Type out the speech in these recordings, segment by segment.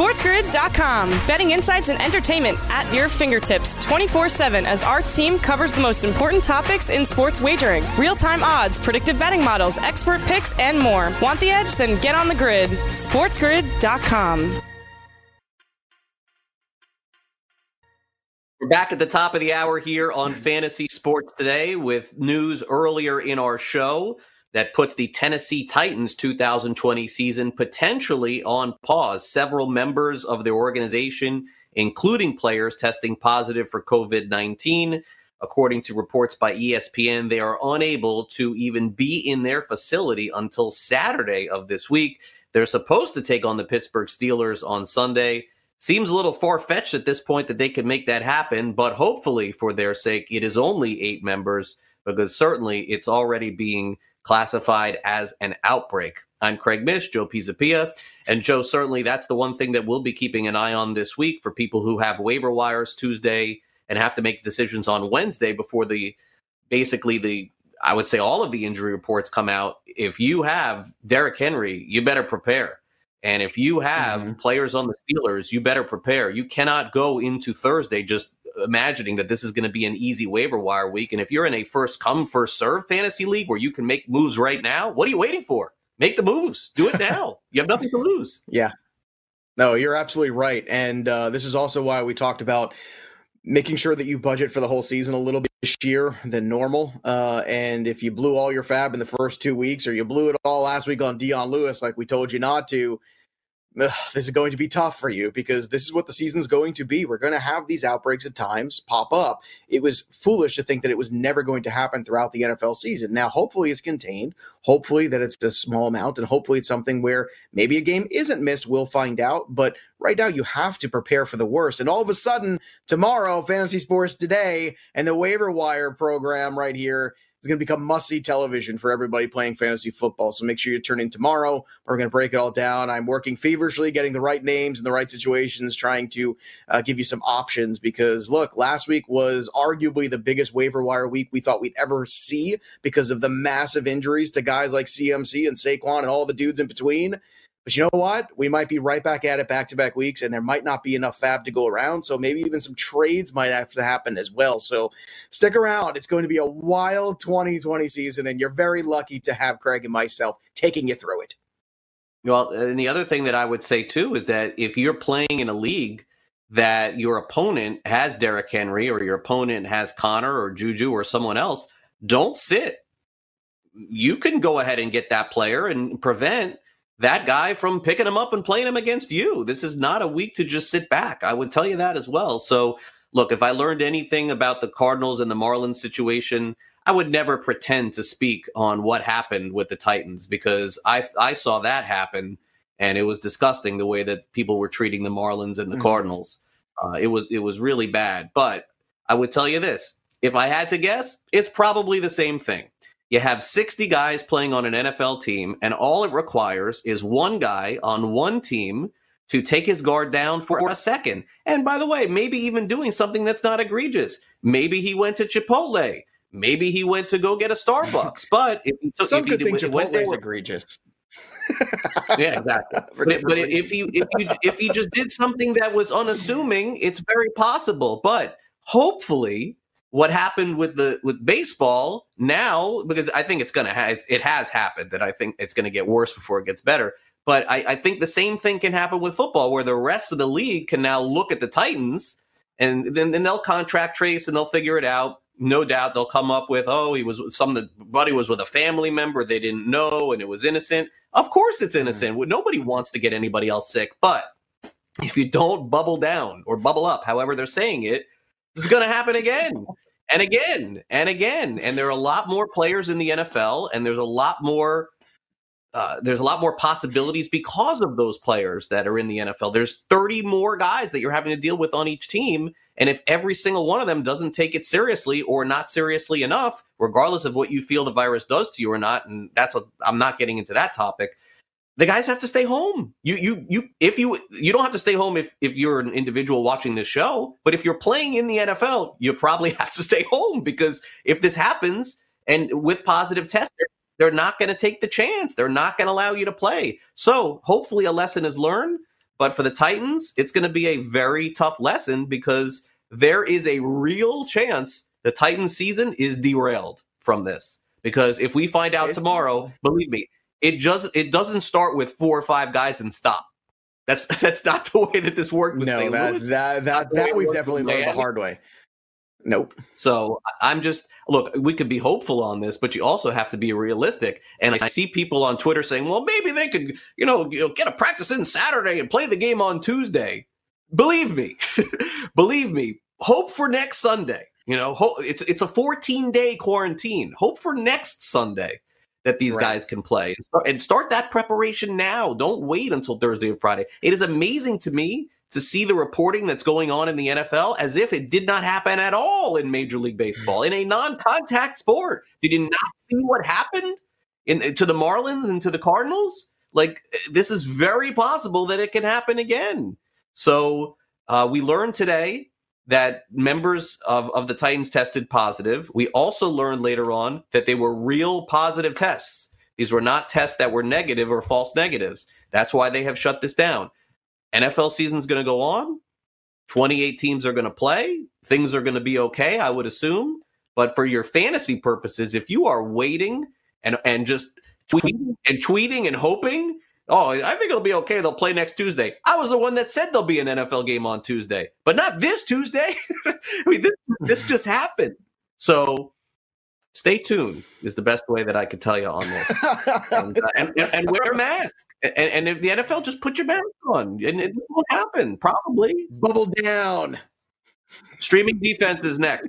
SportsGrid.com. Betting insights and entertainment at your fingertips 24 7 as our team covers the most important topics in sports wagering real time odds, predictive betting models, expert picks, and more. Want the edge? Then get on the grid. SportsGrid.com. We're back at the top of the hour here on Fantasy Sports Today with news earlier in our show that puts the Tennessee Titans 2020 season potentially on pause. Several members of the organization, including players, testing positive for COVID 19. According to reports by ESPN, they are unable to even be in their facility until Saturday of this week. They're supposed to take on the Pittsburgh Steelers on Sunday. Seems a little far fetched at this point that they could make that happen, but hopefully, for their sake, it is only eight members because certainly it's already being classified as an outbreak. I'm Craig Mish, Joe Pisapia, and Joe, certainly that's the one thing that we'll be keeping an eye on this week for people who have waiver wires Tuesday and have to make decisions on Wednesday before the basically the I would say all of the injury reports come out. If you have Derrick Henry, you better prepare. And if you have mm-hmm. players on the Steelers, you better prepare. You cannot go into Thursday just imagining that this is going to be an easy waiver wire week. And if you're in a first come, first serve fantasy league where you can make moves right now, what are you waiting for? Make the moves. Do it now. you have nothing to lose. Yeah. No, you're absolutely right. And uh, this is also why we talked about making sure that you budget for the whole season a little bit this year than normal. Uh, and if you blew all your FAAB in the first two weeks or you blew it all last week on Dion Lewis, like we told you not to, this is going to be tough for you because this is what the season's going to be. We're going to have these outbreaks at times pop up. It was foolish to think that it was never going to happen throughout the NFL season. Now, hopefully, it's contained. Hopefully, that it's a small amount, and hopefully, it's something where maybe a game isn't missed. We'll find out. But right now, you have to prepare for the worst. And all of a sudden, tomorrow, Fantasy Sports Today and the waiver wire program right here it's going to become must television for everybody playing fantasy football. So make sure you turn in tomorrow. We're going to break it all down. I'm working feverishly, getting the right names in the right situations, trying to uh, give you some options because look, last week was arguably the biggest waiver wire week we thought we'd ever see because of the massive injuries to guys like CMC and Saquon and all the dudes in between. But you know what? We might be right back at it back to back weeks, and there might not be enough FAAB to go around. So maybe even some trades might have to happen as well. So stick around. It's going to be a wild 2020 season, and you're very lucky to have Craig and myself taking you through it. Well, and the other thing that I would say too is that if you're playing in a league that your opponent has Derrick Henry or your opponent has Conner or Juju or someone else, don't sit. You can go ahead and get that player and prevent that guy from picking him up and playing him against you. This is not a week to just sit back. I would tell you that as well. So, look, if I learned anything about the Cardinals and the Marlins situation, I would never pretend to speak on what happened with the Titans because I I saw that happen and it was disgusting the way that people were treating the Marlins and the mm-hmm. Cardinals. Uh, it was it was really bad. But I would tell you this: if I had to guess, it's probably the same thing. You have 60 guys playing on an NFL team, and all it requires is one guy on one team to take his guard down for a second. And by the way, maybe even doing something that's not egregious. Maybe he went to Chipotle. Maybe he went to go get a Starbucks. But if, so Some if could he, think Chipotle is egregious. yeah, exactly. but, but if he if you if he just did something that was unassuming, it's very possible. But hopefully, what happened with the with baseball now because I think it's gonna has it has happened that I think it's gonna get worse before it gets better. But I, I think the same thing can happen with football, where the rest of the league can now look at the Titans and then, then they'll contract trace and they'll figure it out. No doubt they'll come up with, oh, he was some the buddy was with a family member they didn't know and it was innocent. Of course it's innocent. Mm. Nobody wants to get anybody else sick. But if you don't bubble down or bubble up, however they're saying it, this is going to happen again and again and again. And there are a lot more players in the NFL, and there's a lot more. Uh, there's a lot more possibilities because of those players that are in the NFL. There's 30 more guys that you're having to deal with on each team. And if every single one of them doesn't take it seriously or not seriously enough, regardless of what you feel the virus does to you or not, and that's a, I'm not getting into that topic, the guys have to stay home. You you you if you you don't have to stay home if if you're an individual watching this show, but if you're playing in the NFL, you probably have to stay home because if this happens and with positive tests, they're not going to take the chance. They're not going to allow you to play. So, hopefully a lesson is learned, but for the Titans, it's going to be a very tough lesson because there is a real chance the Titans season is derailed from this. Because if we find out tomorrow, believe me, it just it doesn't start with four or five guys and stop. That's that's not the way that this worked with no, St. that, Louis. That that that, that we've definitely learned the hard way. Nope. So I'm just look. We could be hopeful on this, but you also have to be realistic. And I see people on Twitter saying, "Well, maybe they could, you know, get a practice in Saturday and play the game on Tuesday." Believe me, believe me. Hope for next Sunday. You know, hope, it's it's a 14 day quarantine. Hope for next Sunday that these right. guys can play and start that preparation now. Don't wait until Thursday or Friday. It is amazing to me to see the reporting that's going on in the NFL as if it did not happen at all in Major League Baseball in a non-contact sport. Did you not see what happened in to the Marlins and to the Cardinals? Like this is very possible that it can happen again. So uh, we learned today that members of, of the Titans tested positive. We also learned later on that they were real positive tests. These were not tests that were negative or false negatives. That's why they have shut this down. NFL season's going to go on. 28 teams are going to play. Things are going to be okay, I would assume. But for your fantasy purposes, if you are waiting and and just tweeting and tweeting and hoping Oh, I think it'll be okay. They'll play next Tuesday. I was the one that said there'll be an NFL game on Tuesday, but not this Tuesday. I mean, this, this just happened. So stay tuned is the best way that I could tell you on this. and, uh, and, and, wear a mask. And, and, if the NFL just put your mask on, and it will happen probably. Bubble down. Streaming defense is next.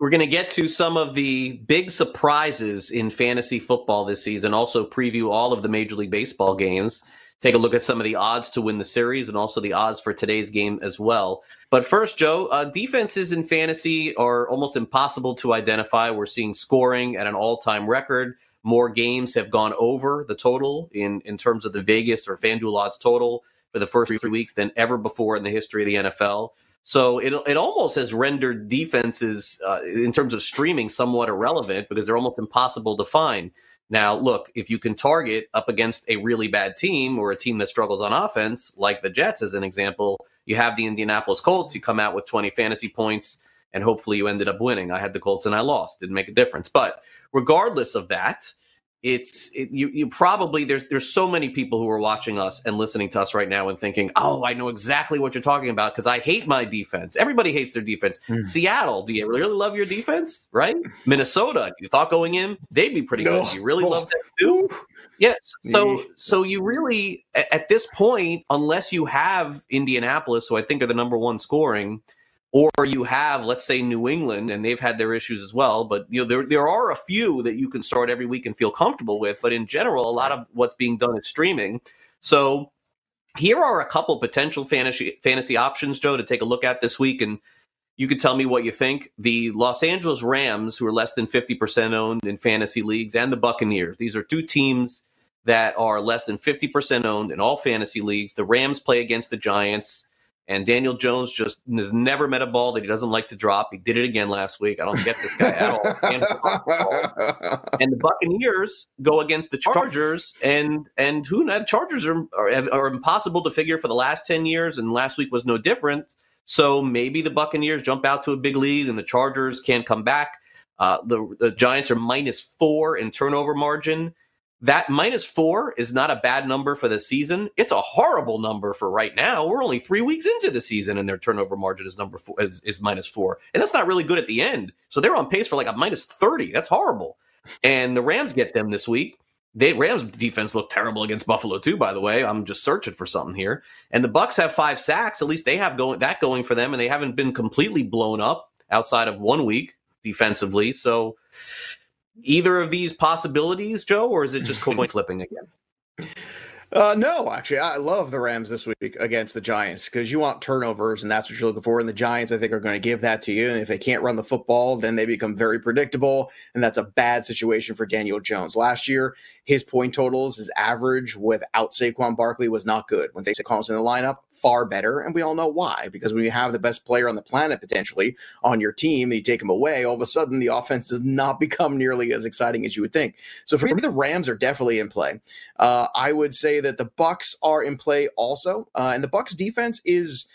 We're going to get to some of the big surprises in fantasy football this season, also preview all of the Major League Baseball games, take a look at some of the odds to win the series and also the odds for today's game as well. But first, Joe, uh, defenses in fantasy are almost impossible to identify. We're seeing scoring at an all time record. More games have gone over the total in, in terms of the Vegas or FanDuel odds total for the first three weeks than ever before in the history of the NFL. So it it almost has rendered defenses uh, in terms of streaming somewhat irrelevant because they're almost impossible to find. Now, look, if you can target up against a really bad team or a team that struggles on offense, like the Jets as an example, you have the Indianapolis Colts, you come out with 20 fantasy points, and hopefully you ended up winning. I had the Colts and I lost. Didn't make a difference. But regardless of that, it's it, you you probably there's there's so many people who are watching us and listening to us right now and thinking oh i know exactly what you're talking about because i hate my defense. Everybody hates their defense. Mm. seattle do you really love your defense? Right? Minnesota you thought going in they'd be pretty no. good you really oh. love that too? Yes. So so you really at this point unless you have indianapolis who i think are the number one scoring or you have let's say New England and they've had their issues as well but you know there there are a few that you can start every week and feel comfortable with but in general a lot of what's being done is streaming. So here are a couple potential fantasy fantasy options Joe to take a look at this week and you can tell me what you think. The Los Angeles Rams who are less than 50% owned in fantasy leagues and the Buccaneers. These are two teams that are less than 50% owned in all fantasy leagues. The Rams play against the Giants and Daniel Jones just has never met a ball that he doesn't like to drop. He did it again last week. I don't get this guy at all. and the Buccaneers go against the Chargers, and and who the Chargers are, are, are impossible to figure for the last ten years, and last week was no different. So maybe the Buccaneers jump out to a big lead, and the Chargers can't come back. Uh, the the Giants are minus four in turnover margin that minus four is not a bad number for the season. It's a horrible number for right now. We're only three weeks into the season, and their turnover margin is number four is, is minus four, and that's not really good at the end. So they're on pace for like a minus thirty. That's horrible. And the Rams get them this week. They Rams defense looked terrible against Buffalo too. By the way, I'm just searching for something here. And the Bucs have five sacks. At least they have going that going for them, and they haven't been completely blown up outside of one week defensively. So either of these possibilities, Joe, or is it just coin flipping again? Uh, no, actually, I love the Rams this week against the Giants because you want turnovers, and that's what you're looking for. And the Giants, I think, are going to give that to you. And if they can't run the football, then they become very predictable, and that's a bad situation for Daniel Jones. Last year, his point totals, his average without Saquon Barkley was not good. When Saquon was in the lineup, far better, and we all know why. Because when you have the best player on the planet potentially on your team, and you take him away, all of a sudden the offense does not become nearly as exciting as you would think. So for me, the Rams are definitely in play. Uh, I would say that the Bucs are in play also, uh, and the Bucs defense is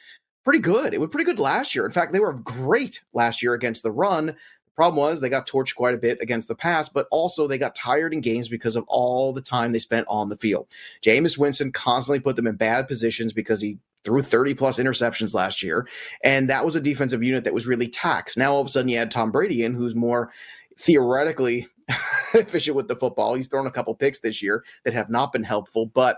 pretty good. It was pretty good last year. In fact, they were great last year against the run. The problem was they got torched quite a bit against the pass, but also they got tired in games because of all the time they spent on the field. Jameis Winston constantly put them in bad positions because he threw 30 plus interceptions last year. And that was a defensive unit that was really taxed. Now all of a sudden you had Tom Brady in who's more theoretically efficient with the football. He's thrown a couple picks this year that have not been helpful, but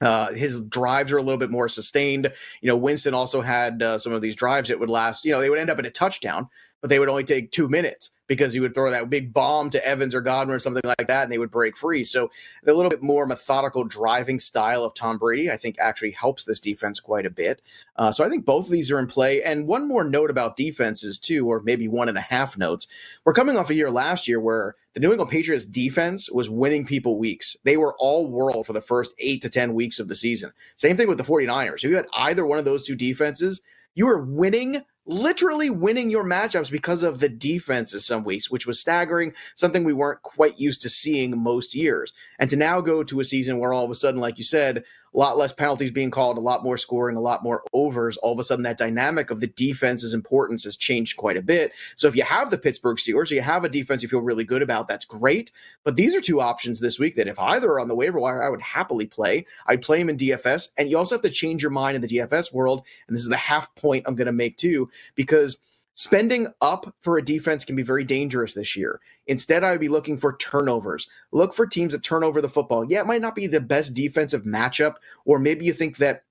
uh, his drives are a little bit more sustained. You know, Winston also had uh, some of these drives that would last, you know, they would end up in a touchdown, but they would only take two minutes because he would throw that big bomb to Evans or Godwin or something like that, and they would break free. So a little bit more methodical driving style of Tom Brady, I think, actually helps this defense quite a bit. Uh, so I think both of these are in play. And one more note about defenses too, or maybe one and a half notes. We're coming off a year last year where the New England Patriots defense was winning people weeks. They were all world for the first eight to 10 weeks of the season. Same thing with the 49ers. If you had either one of those two defenses, you were winning literally winning your matchups because of the defenses some weeks, which was staggering, something we weren't quite used to seeing most years. And to now go to a season where all of a sudden, like you said, a lot less penalties being called, a lot more scoring, a lot more overs. All of a sudden, that dynamic of the defense's importance has changed quite a bit. So if you have the Pittsburgh Steelers, you have a defense you feel really good about, that's great. But these are two options this week that if either are on the waiver wire, I would happily play. I'd play them in DFS. And you also have to change your mind in the DFS world. And this is the half point I'm going to make too, because – Spending up for a defense can be very dangerous this year. Instead, I would be looking for turnovers. Look for teams that turn over the football. Yeah, it might not be the best defensive matchup, or maybe you think that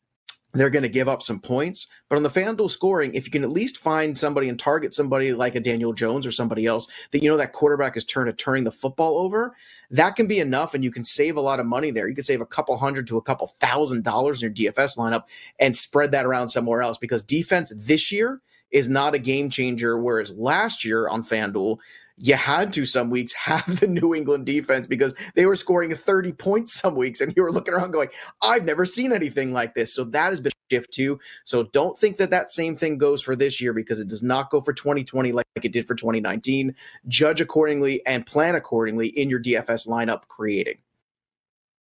they're going to give up some points. But on the FanDuel scoring, if you can at least find somebody and target somebody like a Daniel Jones or somebody else that you know that quarterback is turning the football over, that can be enough and you can save a lot of money there. You can save a couple hundred to a couple thousand dollars in your DFS lineup and spread that around somewhere else because defense this year is not a game changer. Whereas last year on FanDuel, you had to some weeks have the New England defense because they were scoring 30 points some weeks and you were looking around going, I've never seen anything like this. So that has been shift too. So don't think that that same thing goes for this year because it does not go for 2020 like it did for 2019. Judge accordingly and plan accordingly in your DFS lineup creating.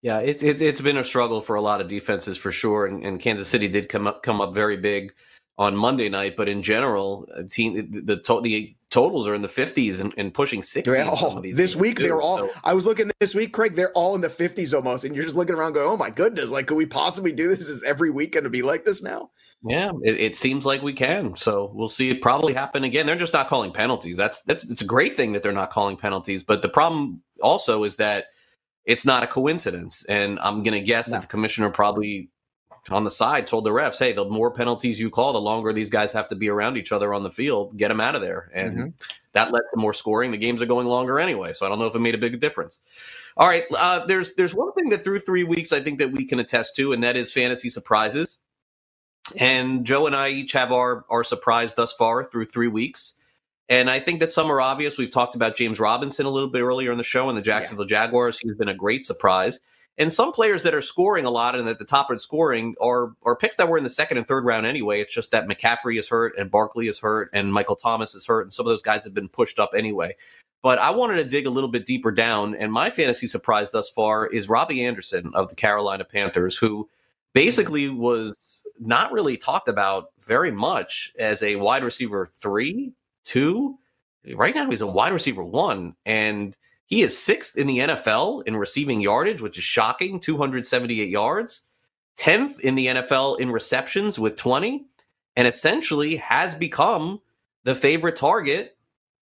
Yeah, it's it's it's been a struggle for a lot of defenses for sure, and, and Kansas City did come up come up very big on Monday night, but in general, uh, team the the, the totals are in the 50s and, and pushing 60 all, this week too, they're all so. i was looking this week craig they're all in the 50s almost and you're just looking around going oh my goodness like could we possibly do this is every week going to be like this now yeah it, it, seems like we can so we'll see it probably happen again they're just not calling penalties that's that's it's a great thing that they're not calling penalties but the problem also is that it's not a coincidence and i'm going to guess no. that the commissioner probably on the side told the refs, "Hey, the more penalties you call, the longer these guys have to be around each other on the field. Get them out of there." And mm-hmm. that led to more scoring. The games are going longer anyway, so I don't know if it made a big difference. All right, uh, there's there's one thing that through three weeks I think that we can attest to, and that is fantasy surprises. And Joe and I each have our our surprise thus far through three weeks. And I think that some are obvious. We've talked about James Robinson a little bit earlier in the show and the Jacksonville yeah. Jaguars. He's been a great surprise. And some players that are scoring a lot and at the top of scoring are are picks that were in the second and third round anyway. It's just that McCaffrey is hurt and Barkley is hurt and Michael Thomas is hurt and some of those guys have been pushed up anyway. But I wanted to dig a little bit deeper down, and my fantasy surprise thus far is Robbie Anderson of the Carolina Panthers, who basically was not really talked about very much as a wide receiver three, two. Right now, he's a wide receiver one, and he is sixth in the NFL in receiving yardage, which is shocking 278 yards, 10th in the NFL in receptions with 20, and essentially has become the favorite target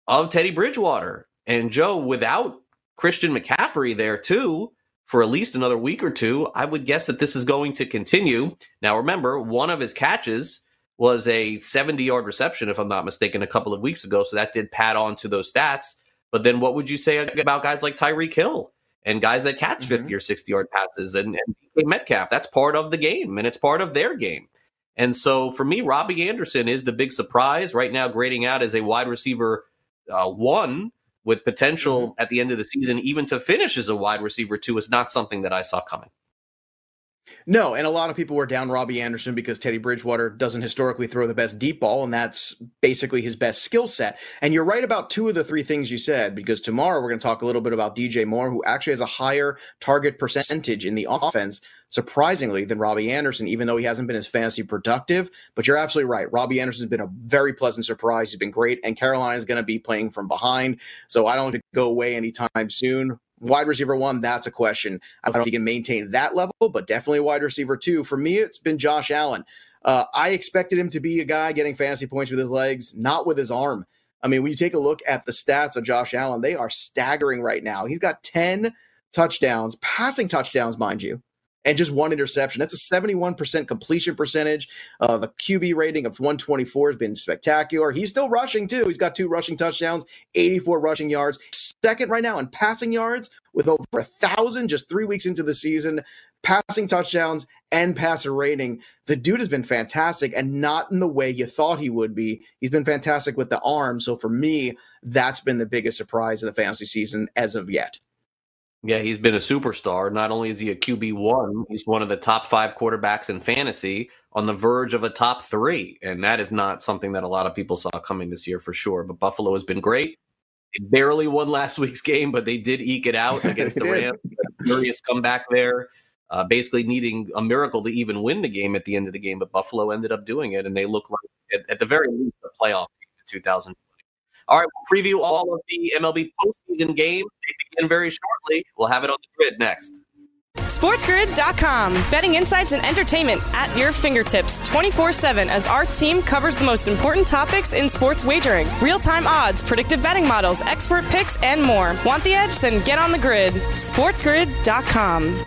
of Teddy Bridgewater. And Joe, without Christian McCaffrey there too, for at least another week or two, I would guess that this is going to continue. Now, remember, one of his catches was a 70 yard reception, if I'm not mistaken, a couple of weeks ago. So that did pad on to those stats. But then what would you say about guys like Tyreek Hill and guys that catch mm-hmm. 50 or 60 yard passes and, and Metcalf? That's part of the game and it's part of their game. And so for me, Robbie Anderson is the big surprise right now, grading out as a wide receiver uh, one with potential mm-hmm. at the end of the season, even to finish as a wide receiver two, is not something that I saw coming. No, and a lot of people were down Robbie Anderson because Teddy Bridgewater doesn't historically throw the best deep ball, and that's basically his best skill set. And you're right about two of the three things you said, because tomorrow we're going to talk a little bit about DJ Moore, who actually has a higher target percentage in the offense, surprisingly, than Robbie Anderson, even though he hasn't been as fantasy productive. But you're absolutely right. Robbie Anderson's been a very pleasant surprise. He's been great, and Carolina is going to be playing from behind. So I don't go away anytime soon wide receiver one, that's a question. I don't know if he can maintain that level, but definitely wide receiver two. For me, it's been Josh Allen. Uh, I expected him to be a guy getting fantasy points with his legs, not with his arm. I mean, when you take a look at the stats of Josh Allen, they are staggering right now. He's got 10 touchdowns, passing touchdowns, mind you, and just one interception. That's a 71% completion percentage. Uh, the QB rating of 124 has been spectacular. He's still rushing too. He's got two rushing touchdowns, 84 rushing yards. Second right now in passing yards with over a thousand just three weeks into the season. Passing touchdowns and passer rating. The dude has been fantastic and not in the way you thought he would be. He's been fantastic with the arm. So for me, that's been the biggest surprise of the fantasy season as of yet. Yeah, he's been a superstar. Not only is he a QB one, he's one of the top five quarterbacks in fantasy, on the verge of a top three, and that is not something that a lot of people saw coming this year for sure. But Buffalo has been great. They barely won last week's game, but they did eke it out against the Rams. Furious comeback there, uh, basically needing a miracle to even win the game at the end of the game. But Buffalo ended up doing it, and they look like, at, at the very least, a playoff in 2000. All right, we'll preview all of the MLB postseason games. They begin very shortly. We'll have it on the grid next. SportsGrid.com. Betting insights and entertainment at your fingertips 24 7 as our team covers the most important topics in sports wagering real time odds, predictive betting models, expert picks, and more. Want the edge? Then get on the grid. SportsGrid.com.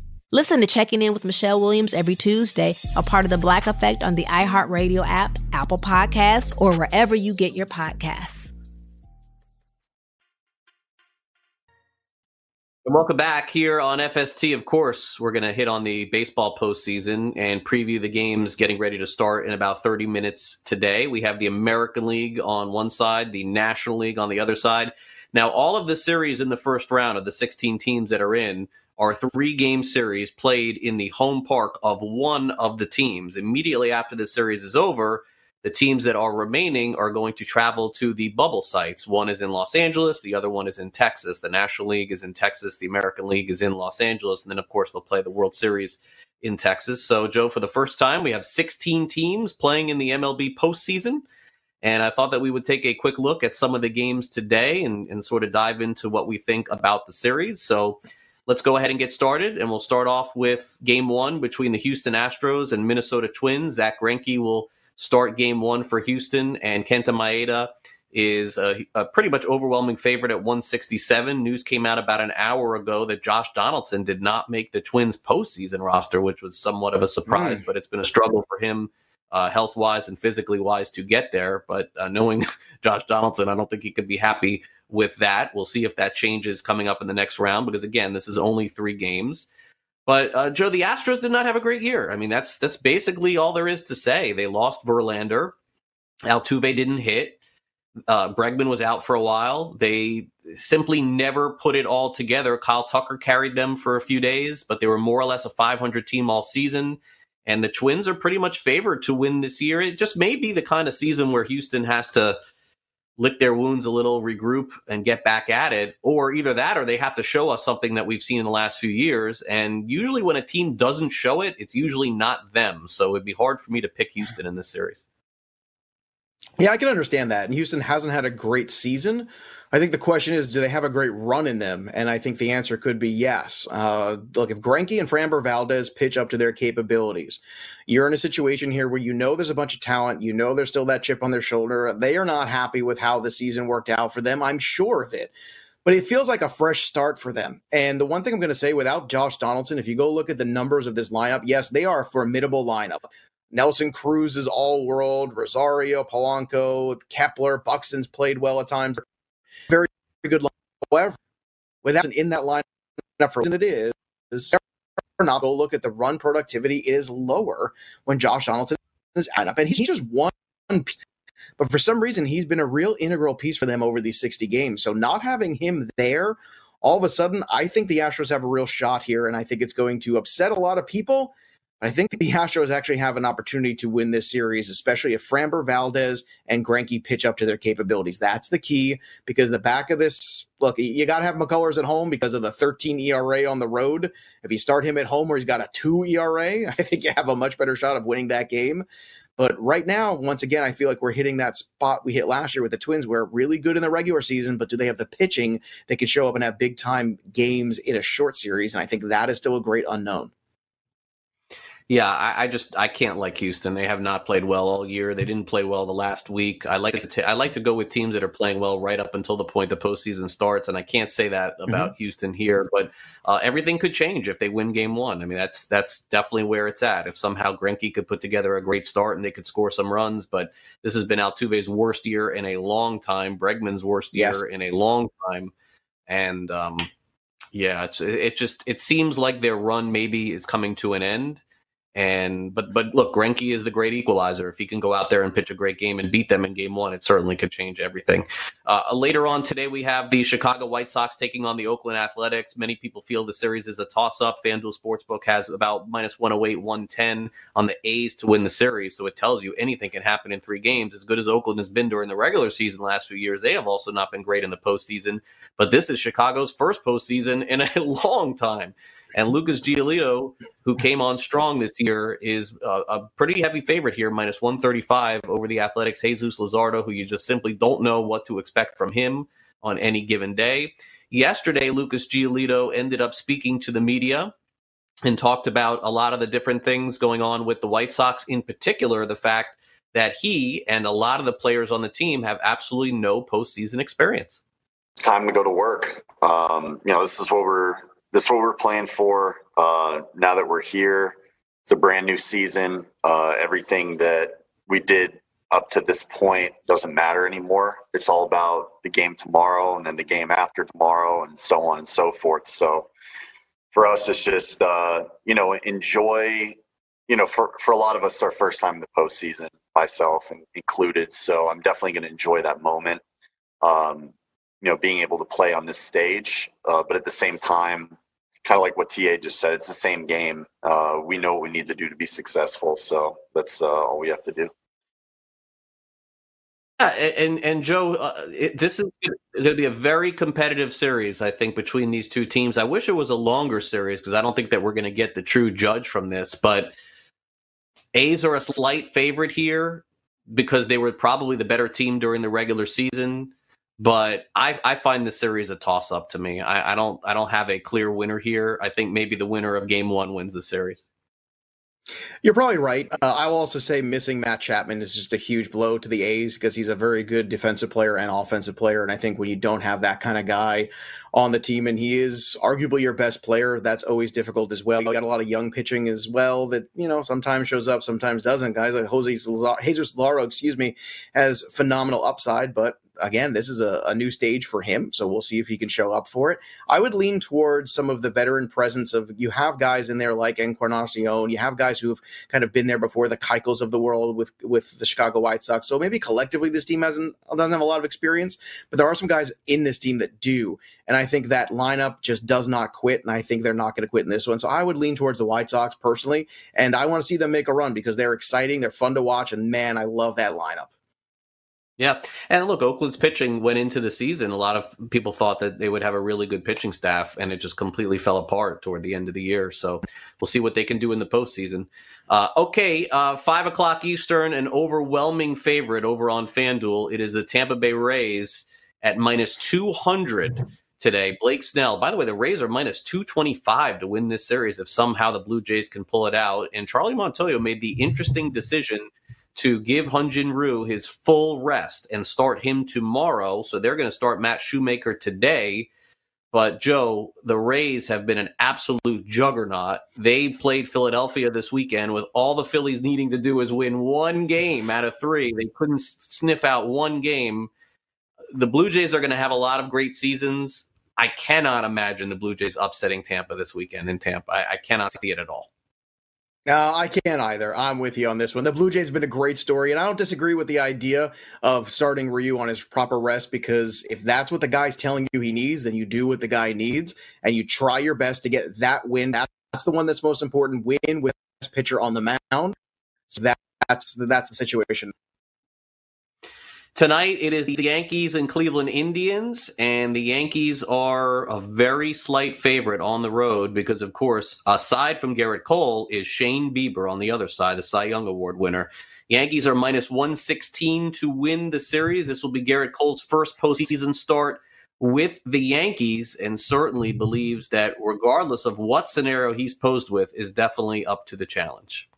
Listen to Checking In with Michelle Williams every Tuesday, a part of the Black Effect on the iHeartRadio app, Apple Podcasts, or wherever you get your podcasts. And welcome back here on FST. Of course, we're going to hit on the baseball postseason and preview the games getting ready to start in about 30 minutes today. We have the American League on one side, the National League on the other side. Now, all of the series in the first round of the 16 teams that are in are three game series played in the home park of one of the teams. Immediately after the series is over, the teams that are remaining are going to travel to the bubble sites. One is in Los Angeles, the other one is in Texas. The National League is in Texas, the American League is in Los Angeles, and then, of course, they'll play the World Series in Texas. So, Joe, for the first time, we have 16 teams playing in the MLB postseason. And I thought that we would take a quick look at some of the games today and, and sort of dive into what we think about the series. So, let's go ahead and get started. And we'll start off with game one between the Houston Astros and Minnesota Twins. Zack Greinke will start game one for Houston, and Kenta Maeda is a, a, pretty much overwhelming favorite at 167. News came out about an hour ago that Josh Donaldson did not make the Twins postseason roster, which was somewhat of a surprise, mm. but it's been a struggle for him uh, health wise and physically wise to get there. But uh, knowing Josh Donaldson, I don't think he could be happy with that. We'll see if that changes coming up in the next round because, again, this is only three games. But uh, Joe, the Astros did not have a great year. I mean, that's that's basically all there is to say. They lost Verlander. Altuve didn't hit. Uh, Bregman was out for a while. They simply never put it all together. Kyle Tucker carried them for a few days, but they were more or less a 500 team all season. And the Twins are pretty much favored to win this year. It just may be the kind of season where Houston has to lick their wounds a little, regroup, and get back at it. Or either that, or they have to show us something that we've seen in the last few years. And usually, when a team doesn't show it, it's usually not them. So it'd be hard for me to pick Houston in this series. Yeah, I can understand that. And Houston hasn't had a great season. I think the question is, do they have a great run in them? And I think the answer could be yes. Uh, look, if Greinke and Framber Valdez pitch up to their capabilities, you're in a situation here where you know there's a bunch of talent, you know there's still that chip on their shoulder. They are not happy with how the season worked out for them. I'm sure of it. But it feels like a fresh start for them. And the one thing I'm going to say without Josh Donaldson, if you go look at the numbers of this lineup, yes, they are a formidable lineup. Nelson Cruz is all world, Rosario, Polanco, Kepler, Buxton's played well at times very good line. However, without in that line for it is, is not go look at the run productivity is lower when Josh Donaldson is up, and he's just one. But for some reason, he's been a real integral piece for them over these 60 games. So not having him there, all of a sudden, I think the Astros have a real shot here, and I think it's going to upset a lot of people. I think the Astros actually have an opportunity to win this series, especially if Framber Valdez and Greinke pitch up to their capabilities. That's the key because the back of this, look, you got to have McCullers at home because of the 13 ERA on the road. If you start him at home where he's got a two ERA, I think you have a much better shot of winning that game. But right now, once again, I feel like we're hitting that spot we hit last year with the Twins, where really good in the regular season, but do they have the pitching that can show up and have big time games in a short series? And I think that is still a great unknown. Yeah, I, I, just I can't like Houston. They have not played well all year. They didn't play well the last week. I like to t- I like to go with teams that are playing well right up until the point the postseason starts, and I can't say that about mm-hmm. Houston here. But uh, everything could change if they win Game One. I mean, that's that's definitely where it's at. If somehow Greinke could put together a great start and they could score some runs, but this has been Altuve's worst year in a long time, Bregman's worst year yes. in a long time, and um, yeah, it's, it just it seems like their run maybe is coming to an end and but but look, Greinke is the great equalizer. If he can go out there and pitch a great game and beat them in game one, it certainly could change everything. Uh, later on today, we have the Chicago White Sox taking on the Oakland Athletics. Many people feel the series is a toss up. FanDuel Sportsbook has about minus 108, 110 on the A's to win the series. So it tells you anything can happen in three games. As good as Oakland has been during the regular season the last few years, they have also not been great in the postseason. But this is Chicago's first postseason in a long time. And Lucas Giolito, who came on strong this year, is a, pretty heavy favorite here, minus 135 over the Athletics' Jesus Luzardo, who you just simply don't know what to expect from him on any given day. Yesterday, Lucas Giolito ended up speaking to the media and talked about a lot of the different things going on with the White Sox, in particular, the fact that he and a lot of the players on the team have absolutely no postseason experience. Time to go to work. Um, you know, this is what we're this is what we're playing for. Uh, now that we're here, it's a brand new season. Uh, everything that we did up to this point doesn't matter anymore. It's all about the game tomorrow and then the game after tomorrow and so on and so forth. So for us, it's just uh, you know enjoy. You know, for for a lot of us, our first time in the postseason, myself included. So I'm definitely going to enjoy that moment. Um, you know, being able to play on this stage, uh, but at the same time, kind of like what TA just said, it's the same game. Uh, we know what we need to do to be successful, so that's uh, all we have to do. Yeah, and and Joe, uh, it, this is going to be a very competitive series, I think, between these two teams. I wish it was a longer series because I don't think that we're going to get the true judge from this. But A's are a slight favorite here because they were probably the better team during the regular season. But I, I find the series a toss up to me. I, I don't I don't have a clear winner here. I think maybe the winner of Game One wins the series. You're probably right. Uh, I will also say missing Matt Chapman is just a huge blow to the A's because he's a very good defensive player and offensive player. And I think when you don't have that kind of guy on the team, and he is arguably your best player, that's always difficult as well. You got a lot of young pitching as well that you know sometimes shows up, sometimes doesn't. Guys like Jose Jesus Laro, excuse me, has phenomenal upside, but again, this is a, a, new stage for him, so we'll see if he can show up for it. I would lean towards some of the veteran presence of you have guys in there like Encarnacion, you have guys who have kind of been there before, the Keuchels of the world with with the Chicago White Sox. So maybe collectively this team hasn't doesn't have a lot of experience, but there are some guys in this team that do. And I think that lineup just does not quit, and I think they're not going to quit in this one. So I would lean towards the White Sox personally, and I want to see them make a run because they're exciting, they're fun to watch, and man, I love that lineup. Yeah. And look, Oakland's pitching went into the season. A lot of people thought that they would have a really good pitching staff, and it just completely fell apart toward the end of the year. So we'll see what they can do in the postseason. Uh, okay, uh, 5 o'clock Eastern, an overwhelming favorite over on FanDuel. It is the Tampa Bay Rays at minus 200 today. Blake Snell, by the way, the Rays are minus 225 to win this series if somehow the Blue Jays can pull it out. And Charlie Montoyo made the interesting decision to give Hyun-Jin Ryu his full rest and start him tomorrow. So they're going to start Matt Shoemaker today. But Joe, the Rays have been an absolute juggernaut. They played Philadelphia this weekend with all the Phillies needing to do is win one game out of three. They couldn't sniff out one game. The Blue Jays are going to have a lot of great seasons. I cannot imagine the Blue Jays upsetting Tampa this weekend in Tampa. I, I cannot see it at all. No, I can't either. I'm with you on this one. The Blue Jays have been a great story, and I don't disagree with the idea of starting Ryu on his proper rest because if that's what the guy's telling you he needs, then you do what the guy needs and you try your best to get that win. That's the one that's most important. Win with best pitcher on the mound. So that, that's that's the situation. Tonight it is the Yankees and Cleveland Indians, and the Yankees are a very slight favorite on the road because, of course, aside from Gerrit Cole, is Shane Bieber on the other side, the Cy Young Award winner. Yankees are minus 116 to win the series. This will be Gerrit Cole's first postseason start with the Yankees, and certainly believes that regardless of what scenario he's posed with, is definitely up to the challenge.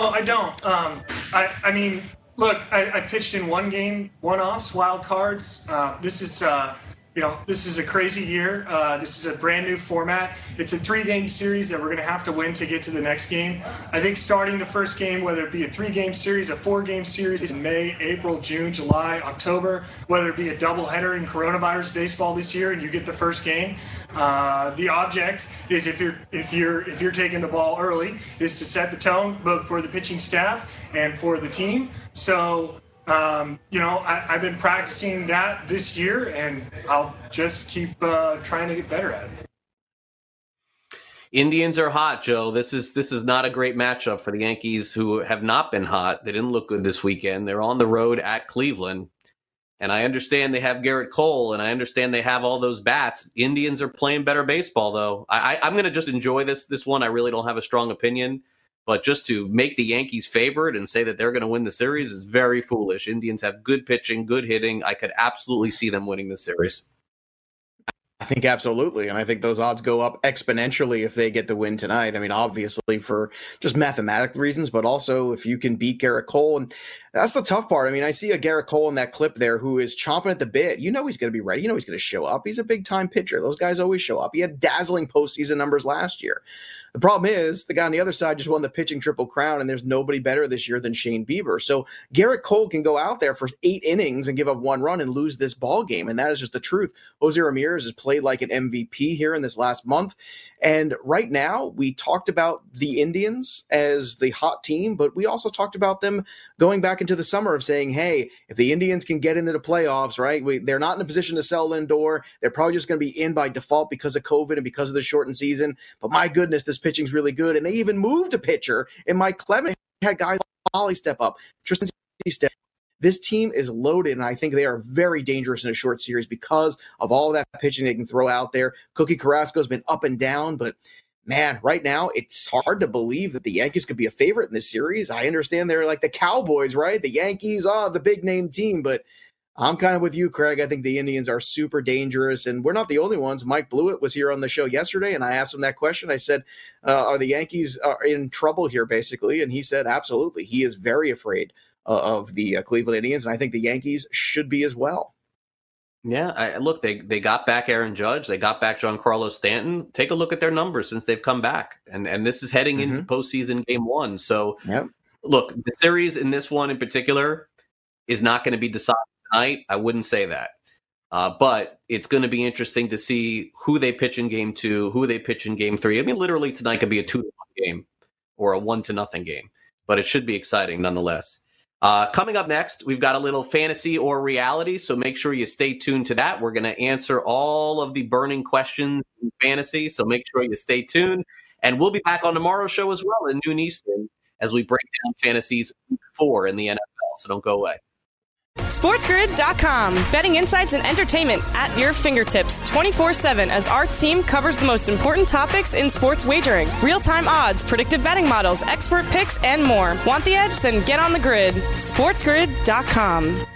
Well, I don't. Um, I, I mean, Look, I, have pitched in one game, one offs, wild cards. Uh, this is, uh, you know, this is a crazy year. Uh, this is a brand new format. It's a three game series that we're going to have to win to get to the next game. I think starting the first game, whether it be a three game series, a four game series in May, April, June, July, October, whether it be a doubleheader in coronavirus baseball this year and you get the first game, uh, the object is if you're if you're if you're taking the ball early is to set the tone both for the pitching staff and for the team. So um, you know I, have been practicing that this year, and I'll just keep uh, trying to get better at it. Indians are hot, Joe. This is this is not a great matchup for the Yankees, who have not been hot. They didn't look good this weekend. They're on the road at Cleveland. And I understand they have Gerrit Cole, and I understand they have all those bats. Indians are playing better baseball, though. I, I, I'm going to just enjoy this this one. I really don't have a strong opinion, but just to make the Yankees favorite and say that they're going to win the series is very foolish. Indians have good pitching, good hitting. I could absolutely see them winning the series. I think absolutely. And I think those odds go up exponentially if they get the win tonight. I mean, obviously for just mathematical reasons, but also if you can beat Gerrit Cole. And that's the tough part. I mean, I see a Gerrit Cole in that clip there who is chomping at the bit. You know he's going to be ready. You know he's going to show up. He's a big time pitcher. Those guys always show up. He had dazzling postseason numbers last year. The problem is the guy on the other side just won the pitching triple crown, and there's nobody better this year than Shane Bieber. So Gerrit Cole can go out there for eight innings and give up one run and lose this ball game, and that is just the truth. Jose Ramirez has played like an MVP here in this last month, and right now, we talked about the Indians as the hot team, but we also talked about them going back into the summer of saying, hey, if the Indians can get into the playoffs, right, we, they're not in a position to sell Lindor. They're probably just going to be in by default because of COVID and because of the shortened season. But my goodness, this pitching's really good. And they even moved a pitcher in Mike Clevinger. Had guys like Holly step up, Triston step this team is loaded, and I think they are very dangerous in a short series because of all that pitching they can throw out there. Cookie Carrasco's been up and down, but man, right now it's hard to believe that the Yankees could be a favorite in this series. I understand they're like the Cowboys, right? The Yankees, oh, the big name team, but I'm kind of with you, Craig. I think the Indians are super dangerous, and we're not the only ones. Mike Blewett was here on the show yesterday, and I asked him that question. I said, uh, "Are the Yankees uh, in trouble here?" Basically, and he said, "Absolutely. He is very afraid of the uh, Cleveland Indians, and I think the Yankees should be as well. Yeah, I, look, they they got back Aaron Judge, they got back Giancarlo Stanton. Take a look at their numbers since they've come back, and and this is heading mm-hmm. into postseason game one. So, yep. look, the series in this one in particular is not going to be decided tonight. I wouldn't say that, uh, but it's going to be interesting to see who they pitch in game two, who they pitch in game three. I mean, literally tonight could be a two to one game or a one to nothing game, but it should be exciting nonetheless. Uh, coming up next, we've got a little fantasy or reality, so make sure you stay tuned to that. We're going to answer all of the burning questions in fantasy, so make sure you stay tuned. And we'll be back on tomorrow's show as well in noon Eastern as we break down fantasies four in the NFL. So don't go away. SportsGrid.com. Betting insights and entertainment at your fingertips 24 7 as our team covers the most important topics in sports wagering real time odds, predictive betting models, expert picks, and more. Want the edge? Then get on the grid. SportsGrid.com.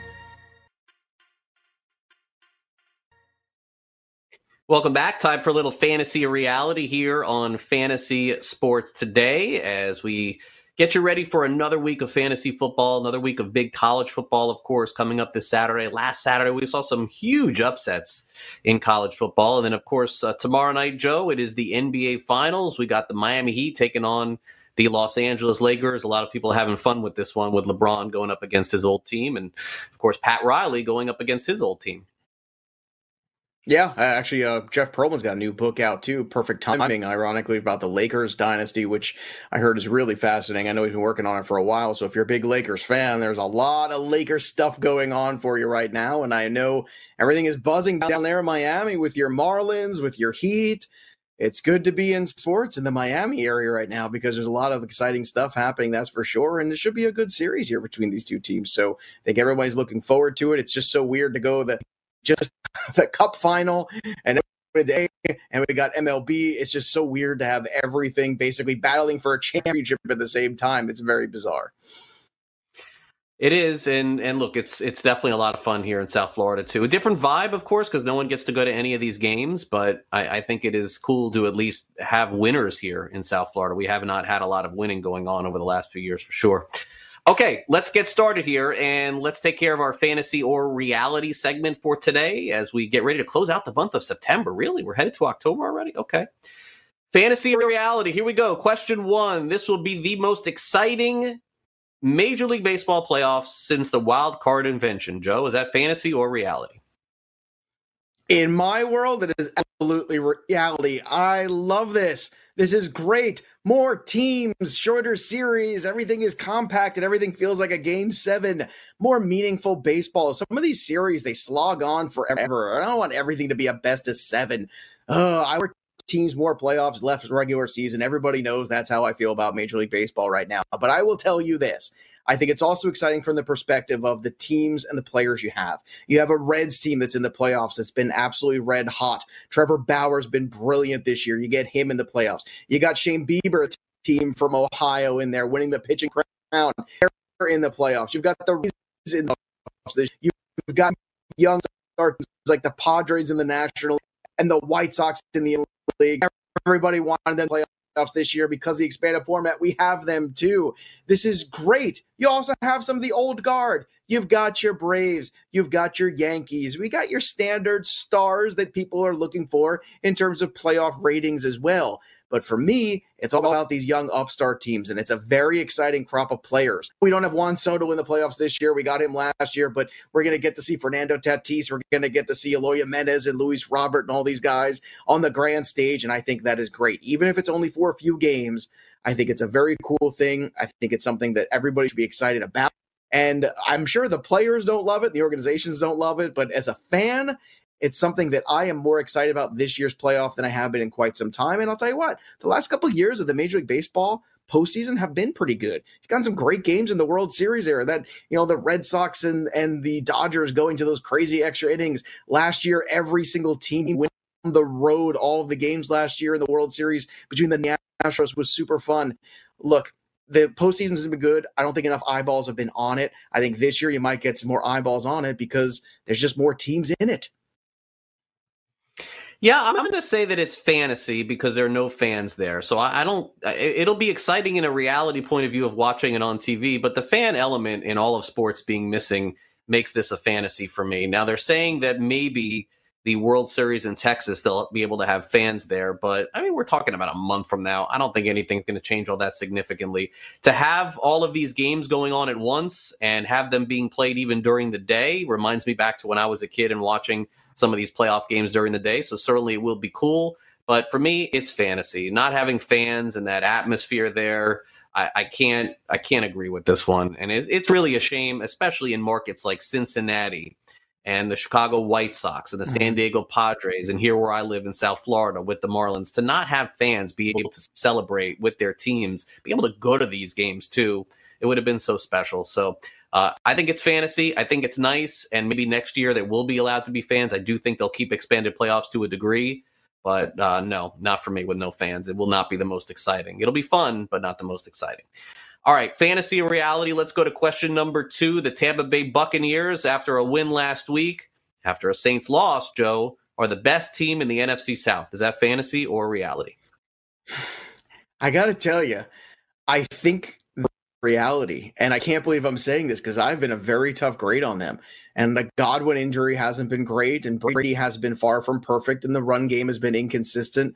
Welcome back. Time for a little fantasy reality here on Fantasy Sports Today as we get you ready for another week of fantasy football, another week of big college football, of course, coming up this Saturday. Last Saturday, we saw some huge upsets in college football. And then, of course, uh, tomorrow night, Joe, it is the NBA Finals. We got the Miami Heat taking on the Los Angeles Lakers. A lot of people having fun with this one, with LeBron going up against his old team. And, of course, Pat Riley going up against his old team. Yeah, actually, uh, Jeff Pearlman's got a new book out too. Perfect timing, ironically, about the Lakers dynasty, which I heard is really fascinating. I know he's been working on it for a while. So if you're a big Lakers fan, there's a lot of Lakers stuff going on for you right now. And I know everything is buzzing down there in Miami with your Marlins, with your Heat. It's good to be in sports in the Miami area right now because there's a lot of exciting stuff happening, that's for sure. And it should be a good series here between these two teams. So I think everybody's looking forward to it. It's just so weird to go the just the cup final and and we got MLB. It's just so weird to have everything basically battling for a championship at the same time. It's very bizarre. It is, and and look, it's it's definitely a lot of fun here in South Florida too. A different vibe, of course, because no one gets to go to any of these games. But I, I think it is cool to at least have winners here in South Florida. We have not had a lot of winning going on over the last few years, for sure. Okay, let's get started here and let's take care of our fantasy or reality segment for today as we get ready to close out the month of September. Really? We're headed to October already? Okay. Fantasy or reality. Here we go. Question one. This will be the most exciting Major League Baseball playoffs since the wild card invention. Joe, is that fantasy or reality? In my world, it is absolutely reality. I love this. This is great. More teams, shorter series, everything is compact and everything feels like a game seven. More meaningful baseball. Some of these series, they slog on forever. I don't want everything to be a best of seven. Uh, I want teams more playoffs left regular season. Everybody knows that's how I feel about Major League Baseball right now. But I will tell you this I think it's also exciting from the perspective of the teams and the players you have. You have a Reds team that's in the playoffs that's been absolutely red hot. Trevor Bauer's been brilliant this year. You get him in the playoffs. You got Shane Bieber team from Ohio in there winning the pitching crown in the playoffs. You've got the in the playoffs. You've got young stars like the Padres in the National and the White Sox in the league. Everybody wanted them to play this year because the expanded format. We have them too. This is great. You also have some of the old guard. You've got your Braves, you've got your Yankees, we got your standard stars that people are looking for in terms of playoff ratings as well. But for me, it's all about these young upstart teams, and it's a very exciting crop of players. We don't have Juan Soto in the playoffs this year. We got him last year, but we're going to get to see Fernando Tatis. We're going to get to see Eloy Jimenez and Luis Robert and all these guys on the grand stage, and I think that is great. Even if it's only for a few games, I think it's a very cool thing. I think it's something that everybody should be excited about. And I'm sure the players don't love it, the organizations don't love it, but as a fan, it's something that I am more excited about this year's playoff than I have been in quite some time. And I'll tell you what, the last couple of years of the Major League Baseball postseason have been pretty good. You've got some great games in the World Series there. That you know the Red Sox and and the Dodgers going to those crazy extra innings last year. Every single team went on the road all of the games last year in the World Series between the Astros was super fun. Look. The postseason has been good. I don't think enough eyeballs have been on it. I think this year you might get some more eyeballs on it because there's just more teams in it. Yeah, I'm going to say that it's fantasy because there are no fans there. So I, I, don't. It'll be exciting in a reality point of view of watching it on TV, but the fan element in all of sports being missing makes this a fantasy for me. Now they're saying that maybe the World Series in Texas they'll be able to have fans there, but I mean we're talking about a month from now. I don't think anything's going to change all that significantly. To have all of these games going on at once and have them being played even during the day reminds me back to when I was a kid and watching some of these playoff games during the day. So certainly it will be cool. But for me, it's fantasy. Not having fans and that atmosphere there, I, I can't I can't agree with this one. And it, it's really a shame, especially in markets like Cincinnati and the Chicago White Sox and the San mm-hmm. Diego Padres, and here where I live in South Florida with the Marlins, to not have fans be able to celebrate with their teams, be able to go to these games too. It would have been so special. So uh, I think it's fantasy. I think it's nice, and maybe next year they will be allowed to be fans. I do think they'll keep expanded playoffs to a degree, but uh, no, not for me with no fans. It will not be the most exciting. It'll be fun, but not the most exciting. All right, fantasy reality. Let's go to question number two. The Tampa Bay Buccaneers, after a win last week, after a Saints loss, Joe, are the best team in the NFC South. Is that fantasy or reality? I got to tell you, I think reality. And I can't believe I'm saying this because I've been a very tough grade on them. And the Godwin injury hasn't been great, and Brady has been far from perfect, and the run game has been inconsistent.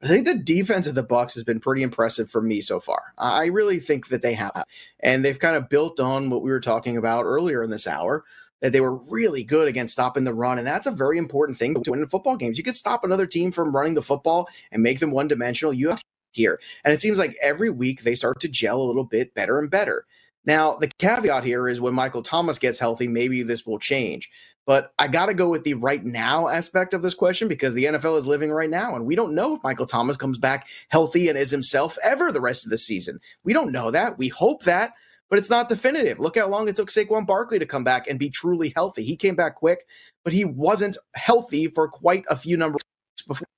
I think the defense of the Bucs has been pretty impressive for me so far. I really think that they have, and they've kind of built on what we were talking about earlier in this hour. That they were really good against stopping the run, and that's a very important thing to win in football games. You could stop another team from running the football and make them one dimensional. You have here. And it seems like every week they start to gel a little bit better and better. Now, the caveat here is when Michael Thomas gets healthy, maybe this will change. But I got to go with the right now aspect of this question because the NFL is living right now. And we don't know if Michael Thomas comes back healthy and is himself ever the rest of the season. We don't know that. We hope that, but it's not definitive. Look how long it took Saquon Barkley to come back and be truly healthy. He came back quick, but he wasn't healthy for quite a few numbers before.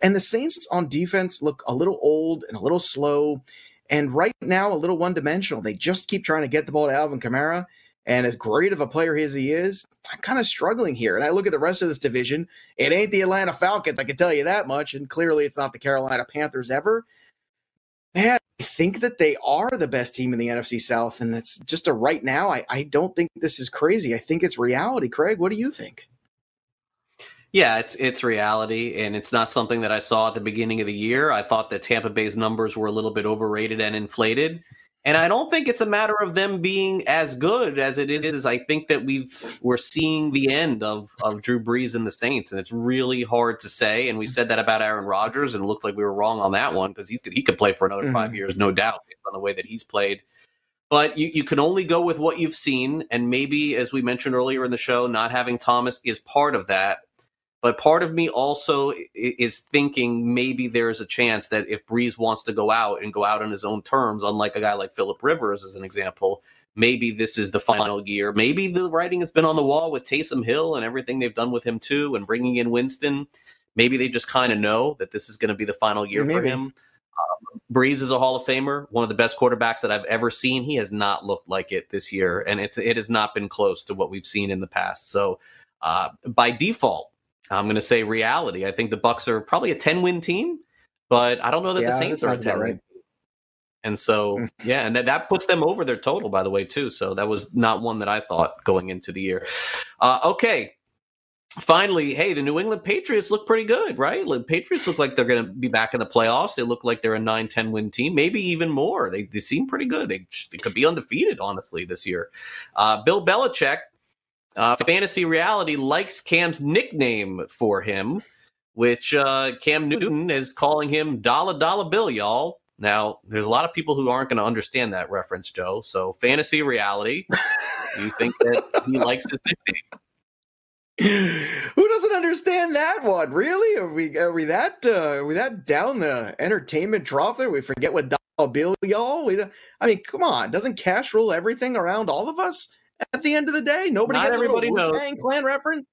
And the Saints on defense look a little old and a little slow, and right now a little one dimensional. They just keep trying to get the ball to Alvin Kamara. And as great of a player as he is, I'm kind of struggling here. And I look at the rest of this division. It ain't the Atlanta Falcons, I can tell you that much. And clearly, it's not the Carolina Panthers ever. Man, I think that they are the best team in the NFC South. And that's just a right now. I, I don't think this is crazy. I think it's reality. Craig, what do you think? Yeah, it's it's reality, and it's not something that I saw at the beginning of the year. I thought that Tampa Bay's numbers were a little bit overrated and inflated, and I don't think it's a matter of them being as good as it is. Is I think that we've we're seeing the end of of Drew Brees and the Saints, and it's really hard to say. And we said that about Aaron Rodgers, and it looked like we were wrong on that one because he's he could play for another mm-hmm. five years, no doubt, based on the way that he's played but you, you can only go with what you've seen and maybe as we mentioned earlier in the show not having thomas is part of that But part of me also is thinking maybe there's a chance that if Brees wants to go out and go out on his own terms, unlike a guy like Philip Rivers, as an example, maybe this is the final year. Maybe the writing has been on the wall with Taysom Hill and everything they've done with him too, and bringing in Winston. Maybe they just kind of know that this is going to be the final year maybe. for him. Um, Brees is a Hall of Famer, one of the best quarterbacks that I've ever seen. He has not looked like it this year, and it's it has not been close to what we've seen in the past. So, uh, by default, I'm going to say reality. I think the Bucs are probably a 10 win team, but I don't know that yeah, the Saints are a 10 right. And so, mm. yeah, and that, that puts them over their total, by the way, too. So that was not one that I thought going into the year. Uh, okay. Finally, hey, the New England Patriots look pretty good, right? The Patriots look like they're going to be back in the playoffs. They look like they're a 9 10 win team, maybe even more. They, they seem pretty good. They, they could be undefeated, honestly, this year. Uh, Bill Belichick uh, Fantasy Reality likes Cam's nickname for him, which uh, Cam Newton is calling him Dollar Dollar Bill, y'all. Now, there's a lot of people who aren't going to understand that reference, Joe. So, Fantasy Reality, you think that he likes his nickname? Who doesn't understand that one? Really? Are we are we that uh, are we that down the entertainment trough there? We forget what dollar bill, y'all. We, I mean, come on! Doesn't cash rule everything around all of us? At the end of the day. Nobody not gets everybody a Wu Tang Clan reference.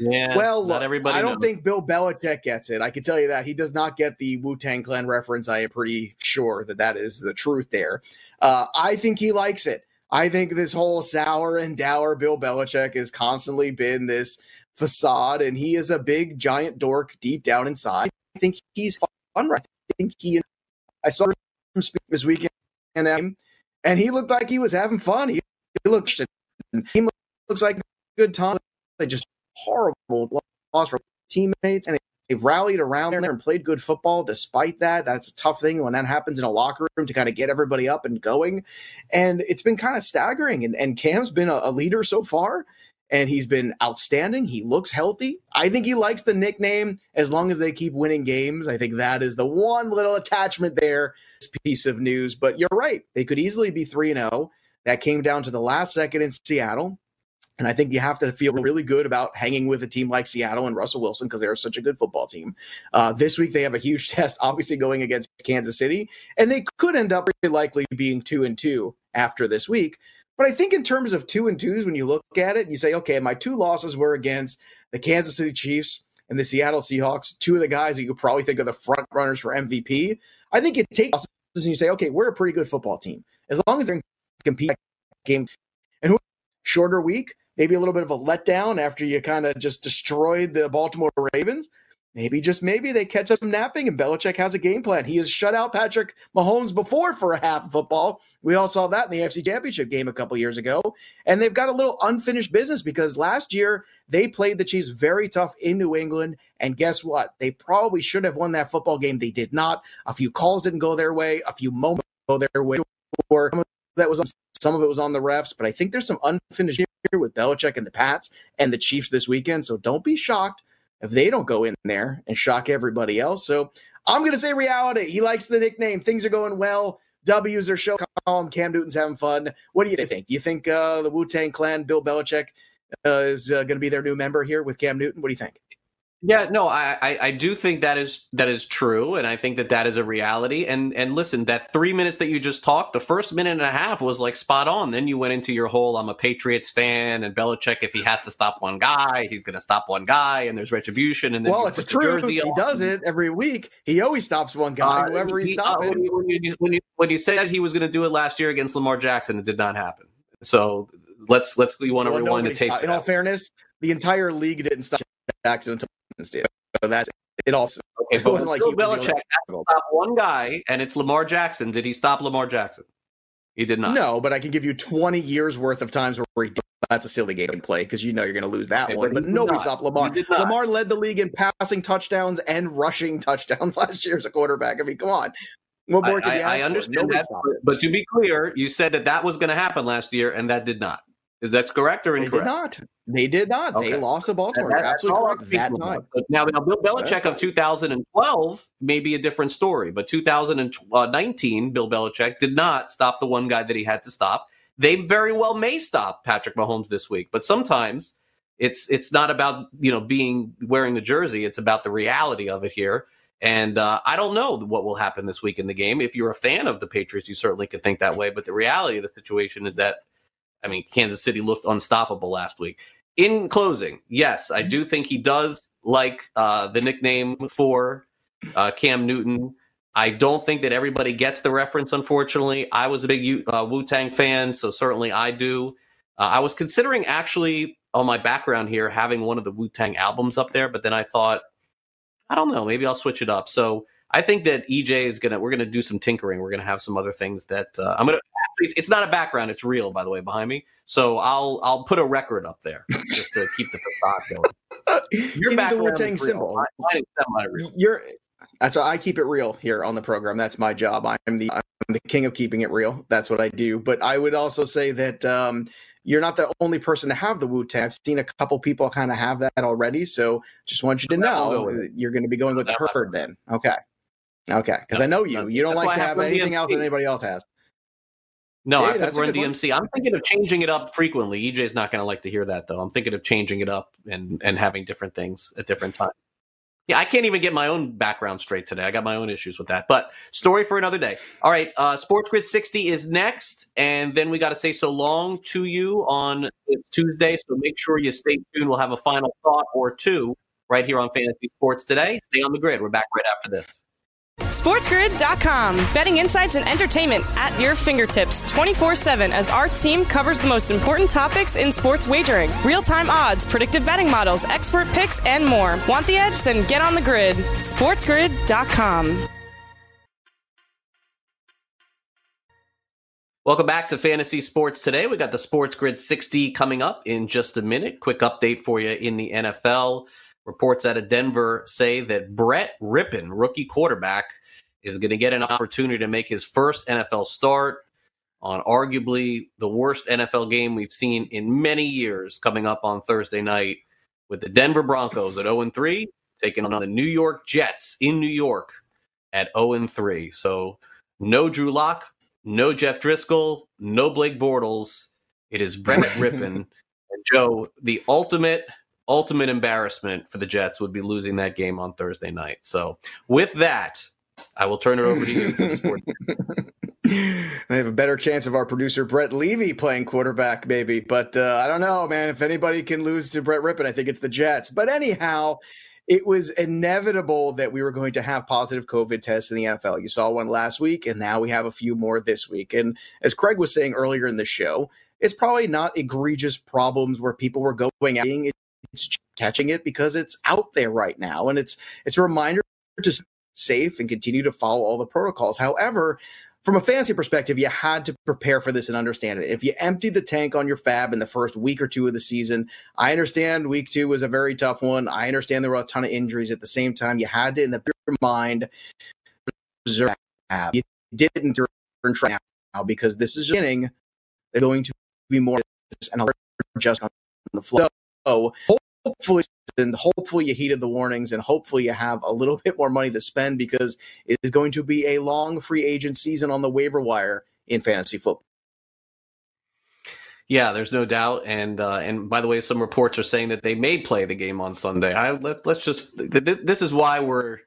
Yeah. Well, look, everybody I don't knows. think Bill Belichick gets it. I can tell you that he does not get the Wu Tang Clan reference. I am pretty sure that that is the truth there. Uh, I think he likes it. I think this whole sour and dour Bill Belichick has constantly been this facade, and he is a big giant dork deep down inside. I think he's fun. Right? I think he. I saw him speak this weekend, and he looked like he was having fun. He, he looked he looks like a good time. They just horrible loss for teammates, and they've rallied around there and played good football despite that. That's a tough thing when that happens in a locker room to kind of get everybody up and going. And it's been kind of staggering. And, and Cam's been a, a leader so far and he's been outstanding. He looks healthy. I think he likes the nickname as long as they keep winning games. I think that is the one little attachment there, piece of news. But you're right. They could easily be 3 0. That came down to the last second in Seattle. And I think you have to feel really good about hanging with a team like Seattle and Russell Wilson because they're such a good football team. Uh, this week they have a huge test, obviously going against Kansas City, and they could end up really likely being two and two after this week. But I think in terms of two and twos, when you look at it, you say, okay, my two losses were against the Kansas City Chiefs and the Seattle Seahawks, two of the guys that you probably think are the front runners for MVP. I think it takes and you say, okay, we're a pretty good football team as long as they're compete game. And who shorter week, maybe a little bit of a letdown after you kind of just destroyed the Baltimore Ravens. Maybe just maybe they catch up some napping and Belichick has a game plan. He has shut out Patrick Mahomes before for a half football. We all saw that in the AFC Championship game a couple years ago. And they've got a little unfinished business because last year they played the Chiefs very tough in New England. And guess what? They probably should have won that football game. They did not. A few calls didn't go their way, a few moments go their way. Or that was some of it was on the refs, but I think there's some unfinished here with Belichick and the Pats and the Chiefs this weekend. So don't be shocked if they don't go in there and shock everybody else. So I'm going to say reality. He likes the nickname. Things are going well. W's are show calm. Cam Newton's having fun. What do you think? Do you think uh, the Wu Tang Clan, Bill Belichick, uh, is uh, going to be their new member here with Cam Newton? What do you think? Yeah, no, I, I, I do think that is that is true, and I think that that is a reality. And and listen, that three minutes that you just talked, the first minute and a half was like spot on. Then you went into your whole "I'm a Patriots fan" and Belichick, if he has to stop one guy, he's going to stop one guy, and there's retribution. And then well, it's a truth. He on. does it every week. He always stops one guy, uh, whoever he's he, stopping. Uh, when, you, when, you, when you when you said he was going to do it last year against Lamar Jackson, it did not happen. So let's let's you want to well, rewind the tape. In all fairness, the entire league didn't stop Jackson until Wednesday. So that's it. Also, okay, but it wasn't like Bill Belichick was stop one guy, and it's Lamar Jackson. Did he stop Lamar Jackson? He did not. No, but I can give you 20 years worth of times where he that's a silly game to play because you know you're going to lose that okay, one. But, but nobody not. stopped Lamar. Lamar led the league in passing touchdowns and rushing touchdowns last year as a quarterback. I mean, come on. What more can I, you ask I understand that, but to be clear, you said that that was going to happen last year, and that did not. Is that correct or incorrect? They did not. They did not. Okay. They lost to Baltimore. That, absolutely correct. That time. Now, now, Bill Belichick of 2012 may be a different story, but 2019, Bill Belichick did not stop the one guy that he had to stop. They very well may stop Patrick Mahomes this week, but sometimes it's it's not about you know being wearing the jersey. It's about the reality of it here. And uh, I don't know what will happen this week in the game. If you're a fan of the Patriots, you certainly could think that way. But the reality of the situation is that, I mean, Kansas City looked unstoppable last week. In closing, yes, I do think he does like uh, the nickname for uh, Cam Newton. I don't think that everybody gets the reference, unfortunately. I was a big uh, Wu Tang fan, so certainly I do. Uh, I was considering actually on my background here having one of the Wu Tang albums up there, but then I thought, I don't know, maybe I'll switch it up. So I think that EJ is gonna we're gonna do some tinkering. We're gonna have some other things that uh, I'm gonna. It's, it's not a background; it's real, by the way, behind me. So I'll I'll put a record up there just to keep the facade going. Your Give the Wu Tang symbol. Mine, mine is semi-real. You're that's why I keep it real here on the program. That's my job. I'm the I'm the king of keeping it real. That's what I do. But I would also say that um, you're not the only person to have the Wu Tang. I've seen a couple people kind of have that already. So just want you to know you're going to be going with the herd then. Okay. Okay. Because I know you. You don't like to have anything else that anybody else has. No, hey, I put Run DMC. I'm thinking of changing it up frequently. EJ's not going to like to hear that though. I'm thinking of changing it up and and having different things at different times. Yeah, I can't even get my own background straight today. I got my own issues with that. But story for another day. All right, uh, Sports Grid 60 is next, and then we got to say so long to you on Tuesday. So make sure you stay tuned. We'll have a final thought or two right here on Fantasy Sports today. Stay on the grid. We're back right after this. SportsGrid.com. Betting insights and entertainment at your fingertips 24 7 as our team covers the most important topics in sports wagering real time odds, predictive betting models, expert picks, and more. Want the edge? Then get on the grid. SportsGrid.com. Welcome back to Fantasy Sports Today. We got the Sports Grid 60 coming up in just a minute. Quick update for you in the NFL. Reports out of Denver say that Brett Rypien, rookie quarterback, is going to get an opportunity to make his first NFL start on arguably the worst NFL game we've seen in many years coming up on Thursday night with the Denver Broncos at 0 3, taking on the New York Jets in New York at 0 3. So no Drew Lock, no Jeff Driskel, no Blake Bortles. It is Brett Rypien. and Joe, the ultimate ultimate embarrassment for the Jets would be losing that game on Thursday night. So, with that, I will turn it over to you for the sports. I have a better chance of our producer Brett Levy playing quarterback, maybe. But uh, I don't know, man. If anybody can lose to Brett Rypien, I think it's the Jets. But anyhow, it was inevitable that we were going to have positive COVID tests in the NFL. You saw one last week, and now we have a few more this week. And as Craig was saying earlier in the show, it's probably not egregious problems where people were going out it's catching it because it's out there right now, and it's it's a reminder to stay safe and continue to follow all the protocols. However, from a fantasy perspective, you had to prepare for this and understand it. If you emptied the tank on your FAAB in the first week or two of the season, I understand week two was a very tough one. I understand there were a ton of injuries. At the same time, you had to, in the mind, reserve You didn't during now because this is beginning. They're going to be more and just on the flow. So hopefully and hopefully you heeded the warnings and hopefully you have a little bit more money to spend because it is going to be a long free agent season on the waiver wire in fantasy football. Yeah, there's no doubt, and uh, and by the way, some reports are saying that they may play the game on Sunday. I let let's just this is why we're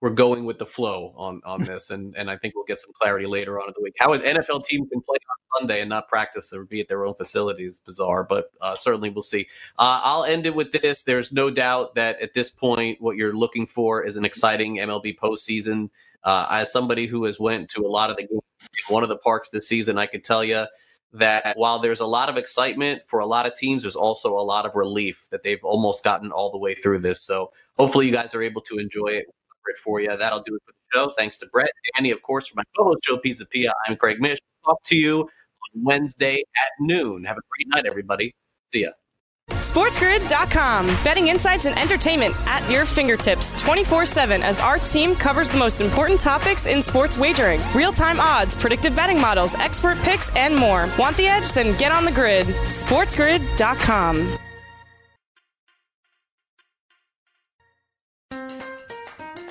we're going with the flow on on this, and and I think we'll get some clarity later on in the week. How an NFL team can play on Sunday and not practice or be at their own facility is bizarre, but uh, certainly we'll see. Uh, I'll end it with this: There's no doubt that at this point, what you're looking for is an exciting MLB postseason. Uh, as somebody who has went to a lot of the games one of the parks this season, I could tell you that while there's a lot of excitement for a lot of teams, there's also a lot of relief that they've almost gotten all the way through this. So hopefully you guys are able to enjoy it it for you. That'll do it for the show. Thanks to Brett, Danny, of course, for my co-host Joe Pisapia. I'm Craig Mish. Talk to you on Wednesday at noon. Have a great night, everybody. See ya. SportsGrid.com. Betting insights and entertainment at your fingertips 24 7 as our team covers the most important topics in sports wagering real time odds, predictive betting models, expert picks, and more. Want the edge? Then get on the grid. SportsGrid.com.